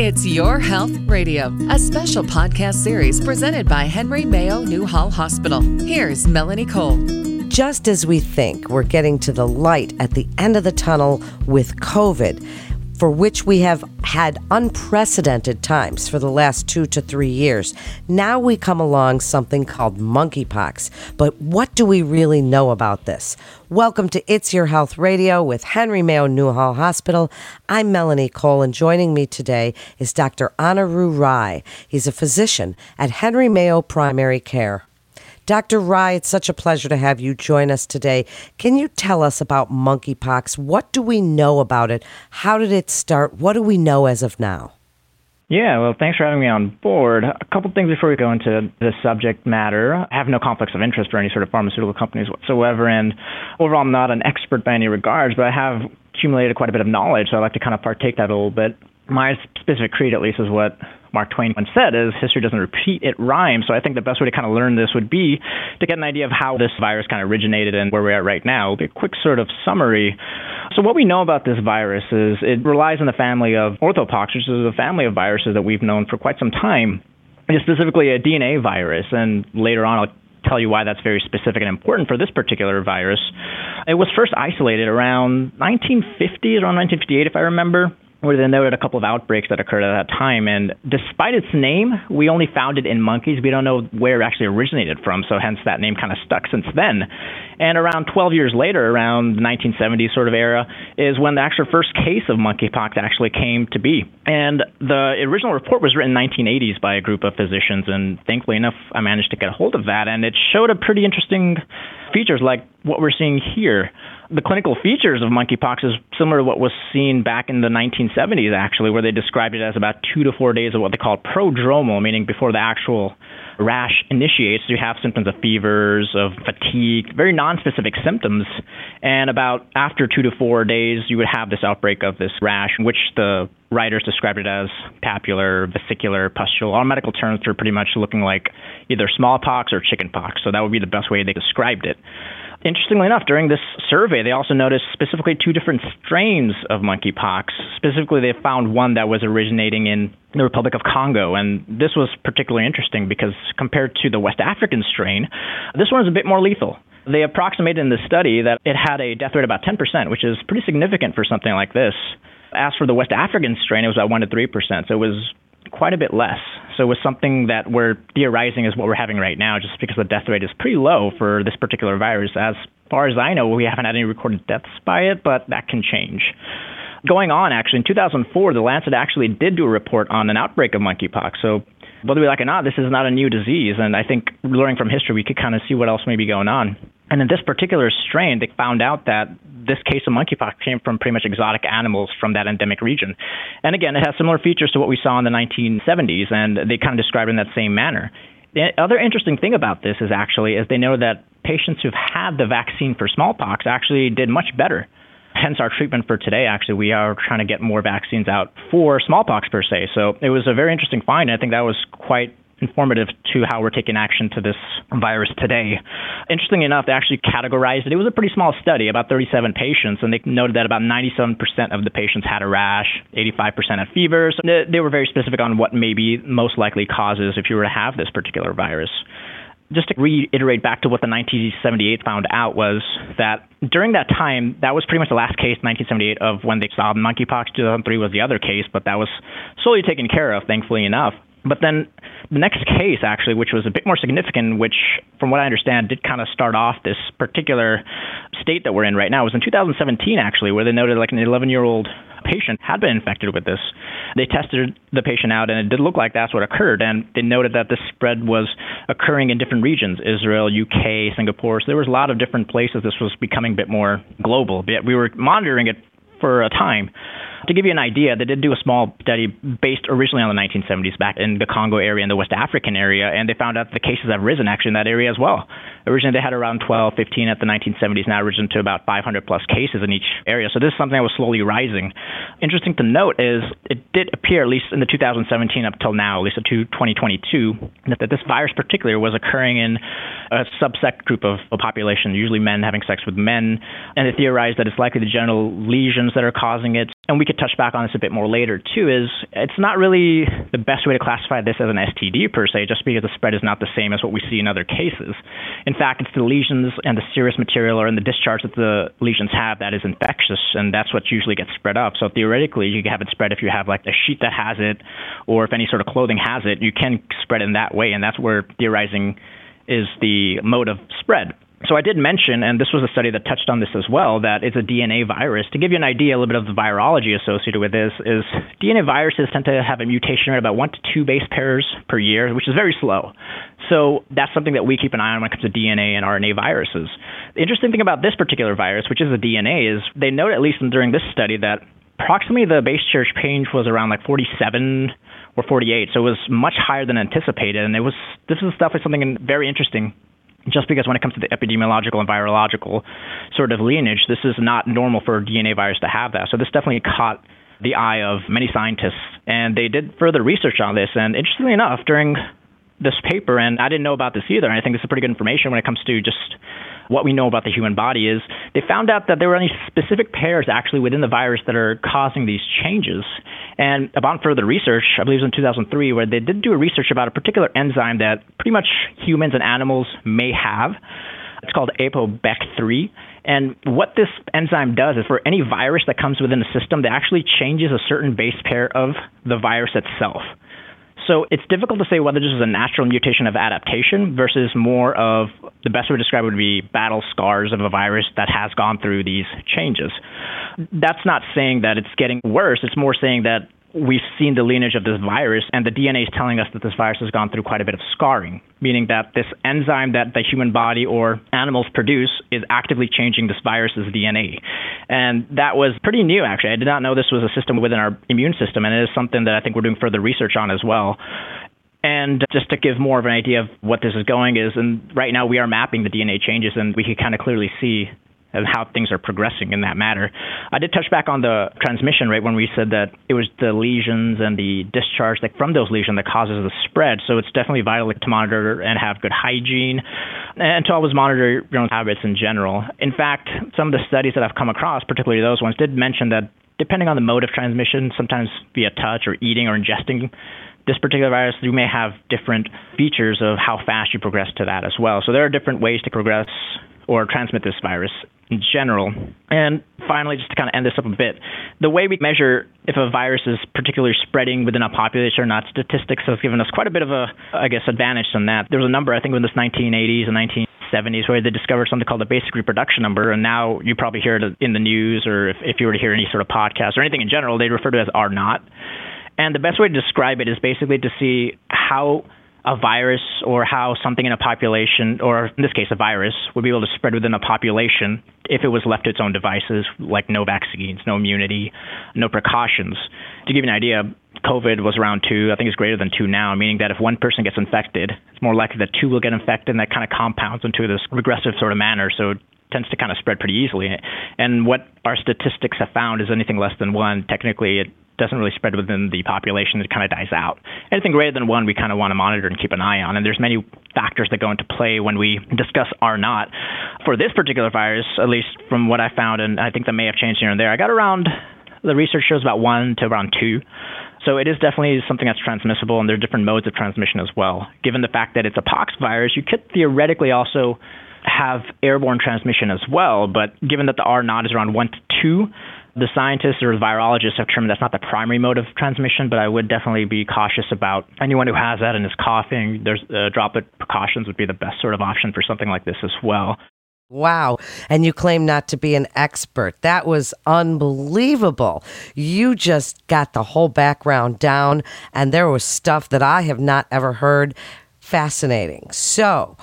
It's Your Health Radio, a special podcast series presented by Henry Mayo Newhall Hospital. Here's Melanie Cole. Just as we think we're getting to the light at the end of the tunnel with COVID, for which we have had unprecedented times for the last two to three years. Now we come along something called monkeypox. But what do we really know about this? Welcome to It's Your Health Radio with Henry Mayo Newhall Hospital. I'm Melanie Cole, and joining me today is Dr. Anirudh Rai. He's a physician at Henry Mayo Primary Care. Dr. Rai, it's such a pleasure to have you join us today. Can you tell us about monkeypox? What do we know about it? How did it start? What do we know as of now? Yeah, well, thanks for having me on board. A couple things before we go into the subject matter. I have no conflicts of interest for any sort of pharmaceutical companies whatsoever, and overall, I'm not an expert by any regards, but I have accumulated quite a bit of knowledge, so I'd like to kind of partake that a little bit. My specific creed, at least, is what Mark Twain once said is history doesn't repeat, it rhymes. So I think the best way to kind of learn this would be to get an idea of how this virus kind of originated and where we're at right now. A quick sort of summary. So what we know about this virus is it relies on the family of orthopox, which is a family of viruses that we've known for quite some time. It's specifically a DNA virus, and later on I'll tell you why that's very specific and important for this particular virus. It was first isolated around 1950, around 1958, if I remember where they noted a couple of outbreaks that occurred at that time. And despite its name, we only found it in monkeys. We don't know where it actually originated from, so hence that name kind of stuck since then. And around 12 years later, around the 1970s sort of era, is when the actual first case of monkeypox actually came to be. And the original report was written in 1980s by a group of physicians, and thankfully enough, I managed to get a hold of that, and it showed a pretty interesting features like what we're seeing here the clinical features of monkeypox is similar to what was seen back in the 1970s, actually, where they described it as about two to four days of what they call prodromal, meaning before the actual rash initiates. You have symptoms of fevers, of fatigue, very nonspecific symptoms. And about after two to four days, you would have this outbreak of this rash, which the writers described it as papular, vesicular, pustule. All medical terms are pretty much looking like either smallpox or chickenpox. So that would be the best way they described it. Interestingly enough, during this survey, they also noticed specifically two different strains of monkeypox. Specifically, they found one that was originating in the Republic of Congo, and this was particularly interesting because compared to the West African strain, this one is a bit more lethal. They approximated in the study that it had a death rate of about 10%, which is pretty significant for something like this. As for the West African strain, it was about 1 to 3%, so it was quite a bit less. So with something that we're theorizing is what we're having right now, just because the death rate is pretty low for this particular virus. As far as I know, we haven't had any recorded deaths by it, but that can change. Going on, actually, in 2004, the Lancet actually did do a report on an outbreak of monkeypox. So whether we like it or not, this is not a new disease. And I think learning from history, we could kind of see what else may be going on. And in this particular strain, they found out that this case of monkeypox came from pretty much exotic animals from that endemic region. And again, it has similar features to what we saw in the 1970s, and they kind of describe it in that same manner. The other interesting thing about this is actually is they know that patients who've had the vaccine for smallpox actually did much better. Hence our treatment for today. Actually, we are trying to get more vaccines out for smallpox per se. So it was a very interesting find. I think that was quite informative to how we're taking action to this virus today. Interestingly enough, they actually categorized it. It was a pretty small study, about 37 patients, and they noted that about 97% of the patients had a rash, 85% had fever. So they were very specific on what maybe most likely causes if you were to have this particular virus just to reiterate back to what the 1978 found out was that during that time, that was pretty much the last case, 1978, of when they saw monkeypox. 2003 was the other case, but that was slowly taken care of, thankfully enough. But then the next case, actually, which was a bit more significant, which, from what I understand, did kind of start off this particular state that we're in right now, was in 2017, actually, where they noted like an 11 year old patient had been infected with this. They tested the patient out, and it did look like that's what occurred. And they noted that this spread was occurring in different regions Israel, UK, Singapore. So there was a lot of different places this was becoming a bit more global. We were monitoring it for a time. To give you an idea, they did do a small study based originally on the 1970s back in the Congo area and the West African area, and they found out the cases have risen actually in that area as well. Originally, they had around 12, 15 at the 1970s, now risen to about 500 plus cases in each area. So this is something that was slowly rising. Interesting to note is it did appear, at least in the 2017 up till now, at least to 2022, that, that this virus particularly was occurring in a subsect group of a population, usually men having sex with men, and they theorized that it's likely the genital lesions that are causing it. And we could touch back on this a bit more later too, is it's not really the best way to classify this as an STD per se, just because the spread is not the same as what we see in other cases. In fact, it's the lesions and the serous material or in the discharge that the lesions have that is infectious, and that's what usually gets spread up. So theoretically, you can have it spread if you have like a sheet that has it, or if any sort of clothing has it, you can spread in that way, and that's where theorizing is the mode of spread. So I did mention, and this was a study that touched on this as well, that it's a DNA virus. To give you an idea, a little bit of the virology associated with this is DNA viruses tend to have a mutation rate about one to two base pairs per year, which is very slow. So that's something that we keep an eye on when it comes to DNA and RNA viruses. The interesting thing about this particular virus, which is a DNA, is they note at least during this study that approximately the base pair change was around like 47 or 48, so it was much higher than anticipated. And it was this is definitely something very interesting just because when it comes to the epidemiological and virological sort of lineage, this is not normal for a DNA virus to have that. So this definitely caught the eye of many scientists, and they did further research on this. And interestingly enough, during this paper, and I didn't know about this either, and I think this is pretty good information when it comes to just what we know about the human body is they found out that there were any specific pairs actually within the virus that are causing these changes. And upon further research, I believe it was in 2003, where they did do a research about a particular enzyme that pretty much humans and animals may have. It's called APOBEC3. And what this enzyme does is for any virus that comes within the system, that actually changes a certain base pair of the virus itself. So it's difficult to say whether this is a natural mutation of adaptation versus more of the best way to describe it would be battle scars of a virus that has gone through these changes. That's not saying that it's getting worse. It's more saying that we've seen the lineage of this virus, and the DNA is telling us that this virus has gone through quite a bit of scarring, meaning that this enzyme that the human body or animals produce is actively changing this virus's DNA. And that was pretty new, actually. I did not know this was a system within our immune system, and it is something that I think we're doing further research on as well. And just to give more of an idea of what this is going is, and right now we are mapping the DNA changes, and we can kind of clearly see and how things are progressing in that matter. I did touch back on the transmission rate when we said that it was the lesions and the discharge like from those lesions that causes the spread. So it's definitely vital to monitor and have good hygiene and to always monitor your own habits in general. In fact, some of the studies that I've come across, particularly those ones, did mention that depending on the mode of transmission, sometimes via touch or eating or ingesting this particular virus, you may have different features of how fast you progress to that as well. So there are different ways to progress or transmit this virus in general. And finally, just to kind of end this up a bit, the way we measure if a virus is particularly spreading within a population or not, statistics has given us quite a bit of a, I guess, advantage on that. There was a number, I think, in the 1980s and 1970s where they discovered something called the basic reproduction number, and now you probably hear it in the news or if, if you were to hear any sort of podcast or anything in general, they refer to it as R naught. And the best way to describe it is basically to see how a virus or how something in a population, or in this case, a virus, would be able to spread within a population if it was left to its own devices, like no vaccines, no immunity, no precautions. To give you an idea, COVID was around two. I think it's greater than two now, meaning that if one person gets infected, it's more likely that two will get infected, and that kind of compounds into this regressive sort of manner. So it tends to kind of spread pretty easily. And what our statistics have found is anything less than one, technically, it doesn't really spread within the population. It kind of dies out. Anything greater than one, we kind of want to monitor and keep an eye on. And there's many factors that go into play when we discuss R naught. For this particular virus, at least from what I found, and I think that may have changed here and there, I got around the research shows about one to around two. So it is definitely something that's transmissible, and there are different modes of transmission as well. Given the fact that it's a pox virus, you could theoretically also have airborne transmission as well. But given that the R naught is around one to two, the scientists or the virologists have determined that's not the primary mode of transmission, but I would definitely be cautious about anyone who has that and is coughing. There's uh, droplet precautions would be the best sort of option for something like this as well. Wow. And you claim not to be an expert. That was unbelievable. You just got the whole background down, and there was stuff that I have not ever heard. Fascinating. So,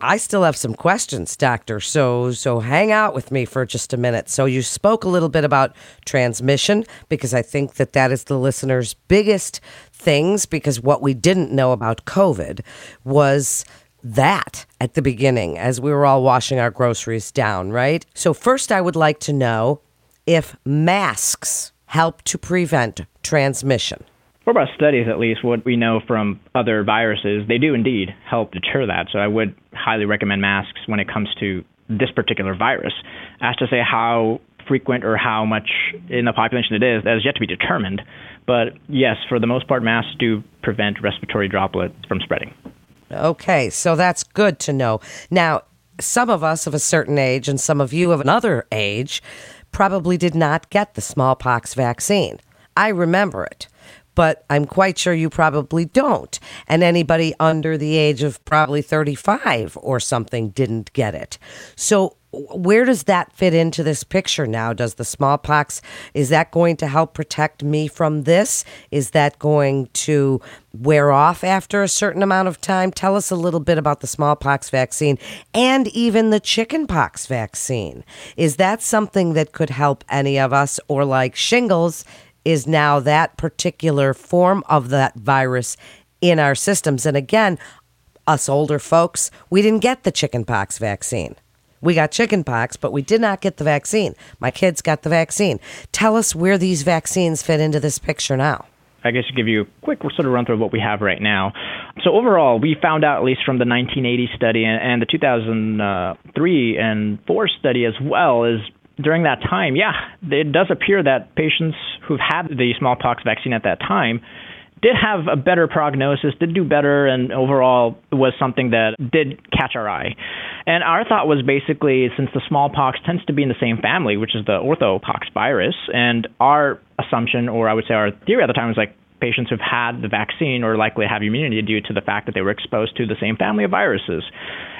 I still have some questions, doctor. So so hang out with me for just a minute. So you spoke a little bit about transmission because I think that that is the listener's biggest things because what we didn't know about COVID was that at the beginning as we were all washing our groceries down, right? So first I would like to know if masks help to prevent transmission for our studies, at least, what we know from other viruses, they do indeed help deter that. So I would highly recommend masks when it comes to this particular virus. As to say how frequent or how much in the population it is, that is yet to be determined. But yes, for the most part, masks do prevent respiratory droplets from spreading. Okay, so that's good to know. Now, some of us of a certain age and some of you of another age probably did not get the smallpox vaccine. I remember it, but I'm quite sure you probably don't. And anybody under the age of probably 35 or something didn't get it. So, where does that fit into this picture now? Does the smallpox, is that going to help protect me from this? Is that going to wear off after a certain amount of time? Tell us a little bit about the smallpox vaccine and even the chickenpox vaccine. Is that something that could help any of us, or like shingles, is now that particular form of that virus in our systems? And again, us older folks, we didn't get the chickenpox vaccine. We got chickenpox, but we did not get the vaccine. My kids got the vaccine. Tell us where these vaccines fit into this picture now. I guess to give you a quick sort of run through of what we have right now. So overall, we found out at least from the 1980 study and, the 2003 uh, and 4 study as well is during that time, yeah, it does appear that patients who've had the smallpox vaccine at that time did have a better prognosis, did do better, and overall was something that did catch our eye. And our thought was basically since the smallpox tends to be in the same family, which is the orthopox virus, and our assumption, or I would say our theory at the time was like patients who've had the vaccine or likely have immunity due to the fact that they were exposed to the same family of viruses.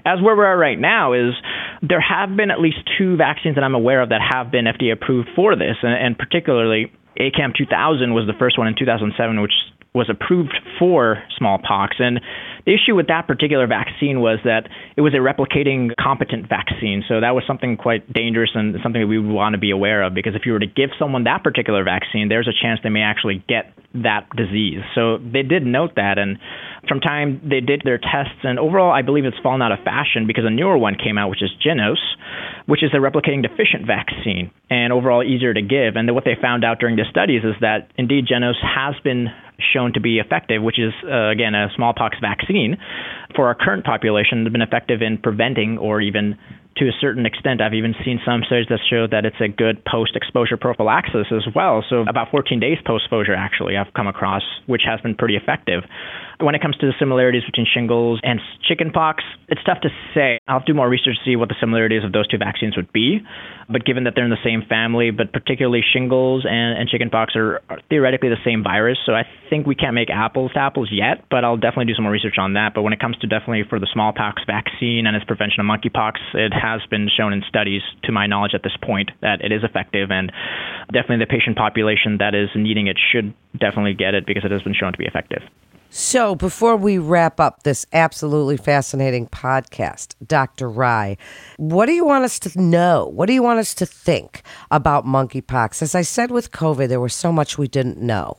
As where we're at right now is there have been at least two vaccines that I'm aware of that have been FDA approved for this, and, and particularly ACAM 2000 was the first one in 2007, which was approved for smallpox. And the issue with that particular vaccine was that it was a replicating competent vaccine. So that was something quite dangerous and something that we would want to be aware of because if you were to give someone that particular vaccine, there's a chance they may actually get that disease. So they did note that. And from time they did their tests, and overall, I believe it's fallen out of fashion because a newer one came out, which is Jynneos, which is a replicating deficient vaccine and overall easier to give. And what they found out during the studies is that indeed Jynneos has been shown to be effective, which is, uh, again, a smallpox vaccine for our current population, has been effective in preventing or even to a certain extent. I've even seen some studies that show that it's a good post exposure prophylaxis as well. So, about 14 days post exposure, actually, I've come across, which has been pretty effective. When it comes to the similarities between shingles and chickenpox, it's tough to say. I'll do more research to see what the similarities of those two vaccines would be. But given that they're in the same family, but particularly shingles and, and chickenpox are, are theoretically the same virus, so I think we can't make apples to apples yet, but I'll definitely do some more research on that. But when it comes to definitely for the smallpox vaccine and its prevention of monkeypox, it has been shown in studies, to my knowledge at this point, that it is effective. And definitely the patient population that is needing it should definitely get it because it has been shown to be effective. So, before we wrap up this absolutely fascinating podcast, Dr. Rai, what do you want us to know? What do you want us to think about monkeypox? As I said with COVID, there was so much we didn't know.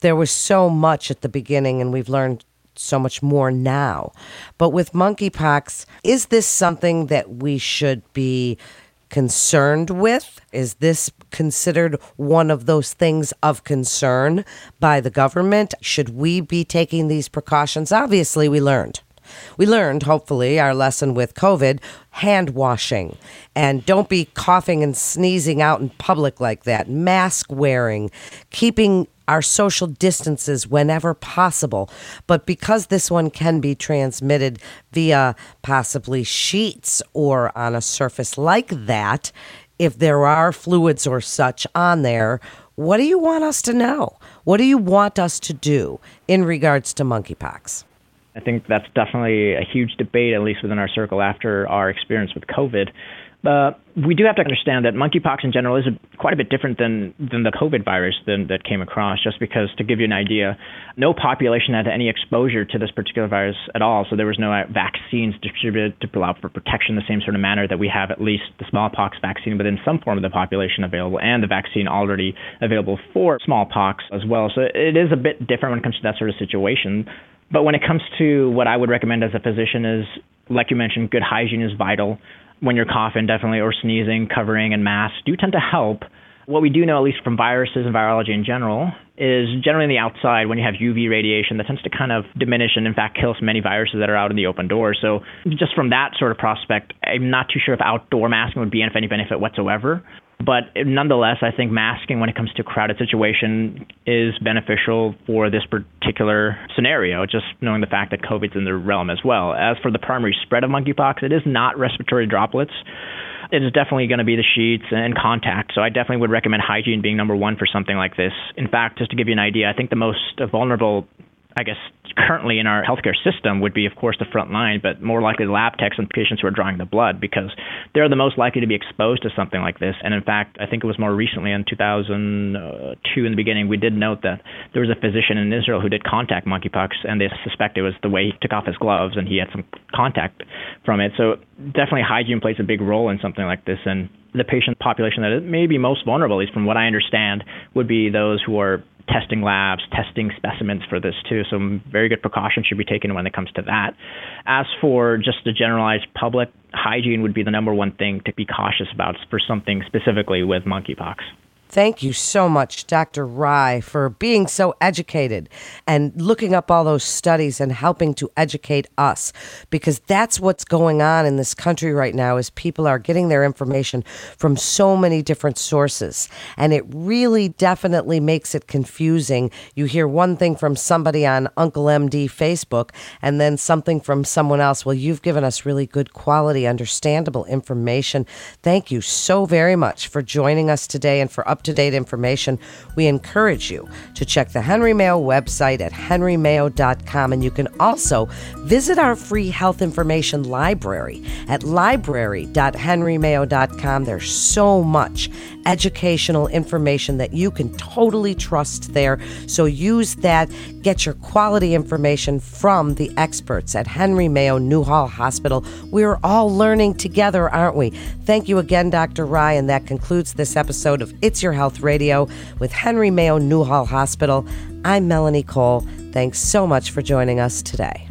There was so much at the beginning, and we've learned so much more now. But with monkeypox, is this something that we should be concerned with? Is this considered one of those things of concern by the government? Should we be taking these precautions? Obviously, we learned. We learned, hopefully, our lesson with COVID hand washing. And don't be coughing and sneezing out in public like that. Mask wearing, keeping our social distances whenever possible. But because this one can be transmitted via possibly sheets or on a surface like that, if there are fluids or such on there, what do you want us to know? What do you want us to do in regards to monkeypox? I think that's definitely a huge debate, at least within our circle, after our experience with COVID. Uh, we do have to understand that monkeypox in general is a, quite a bit different than, than the COVID virus than, that came across, just because, to give you an idea, no population had any exposure to this particular virus at all. So there was no uh, vaccines distributed to allow for protection the same sort of manner that we have at least the smallpox vaccine within some form of the population available and the vaccine already available for smallpox as well. So it is a bit different when it comes to that sort of situation. But when it comes to what I would recommend as a physician is, like you mentioned, good hygiene is vital. When you're coughing, definitely, or sneezing, covering and masks do tend to help. What we do know, at least from viruses and virology in general, is generally in the outside when you have UV radiation that tends to kind of diminish and in fact kills many viruses that are out in the open door. So just from that sort of prospect, I'm not too sure if outdoor masking would be of any benefit whatsoever. But nonetheless, I think masking when it comes to crowded situation is beneficial for this particular scenario, just knowing the fact that COVID's in the realm as well. As for the primary spread of monkeypox, it is not respiratory droplets it is definitely going to be the sheets and contact. So I definitely would recommend hygiene being number one for something like this. In fact, just to give you an idea, I think the most vulnerable I guess currently in our healthcare system would be, of course, the front line, but more likely lab techs and patients who are drawing the blood because they're the most likely to be exposed to something like this. And in fact, I think it was more recently in 2002 in the beginning, we did note that there was a physician in Israel who did contact monkeypox, and they suspect it was the way he took off his gloves and he had some contact from it. So definitely hygiene plays a big role in something like this. And the patient population that may be most vulnerable, at least from what I understand, would be those who are testing labs, testing specimens for this too. So very good precautions should be taken when it comes to that. As for just the generalized public, hygiene would be the number one thing to be cautious about for something specifically with monkeypox. Thank you so much, Dr. Rai, for being so educated and looking up all those studies and helping to educate us because that's what's going on in this country right now is people are getting their information from so many different sources and it really definitely makes it confusing. You hear one thing from somebody on Uncle MD Facebook and then something from someone else. Well, you've given us really good quality understandable information. Thank you so very much for joining us today and for up to date information, we encourage you to check the Henry Mayo website at henrymayo.com. And you can also visit our free health information library at library.henrymayo.com. There's so much educational information that you can totally trust there. So use that. Get your quality information from the experts at Henry Mayo Newhall Hospital. We're all learning together, aren't we? Thank you again, Dr. Ryan. That concludes this episode of It's Your Health Radio with Henry Mayo Newhall Hospital. I'm Melanie Cole. Thanks so much for joining us today.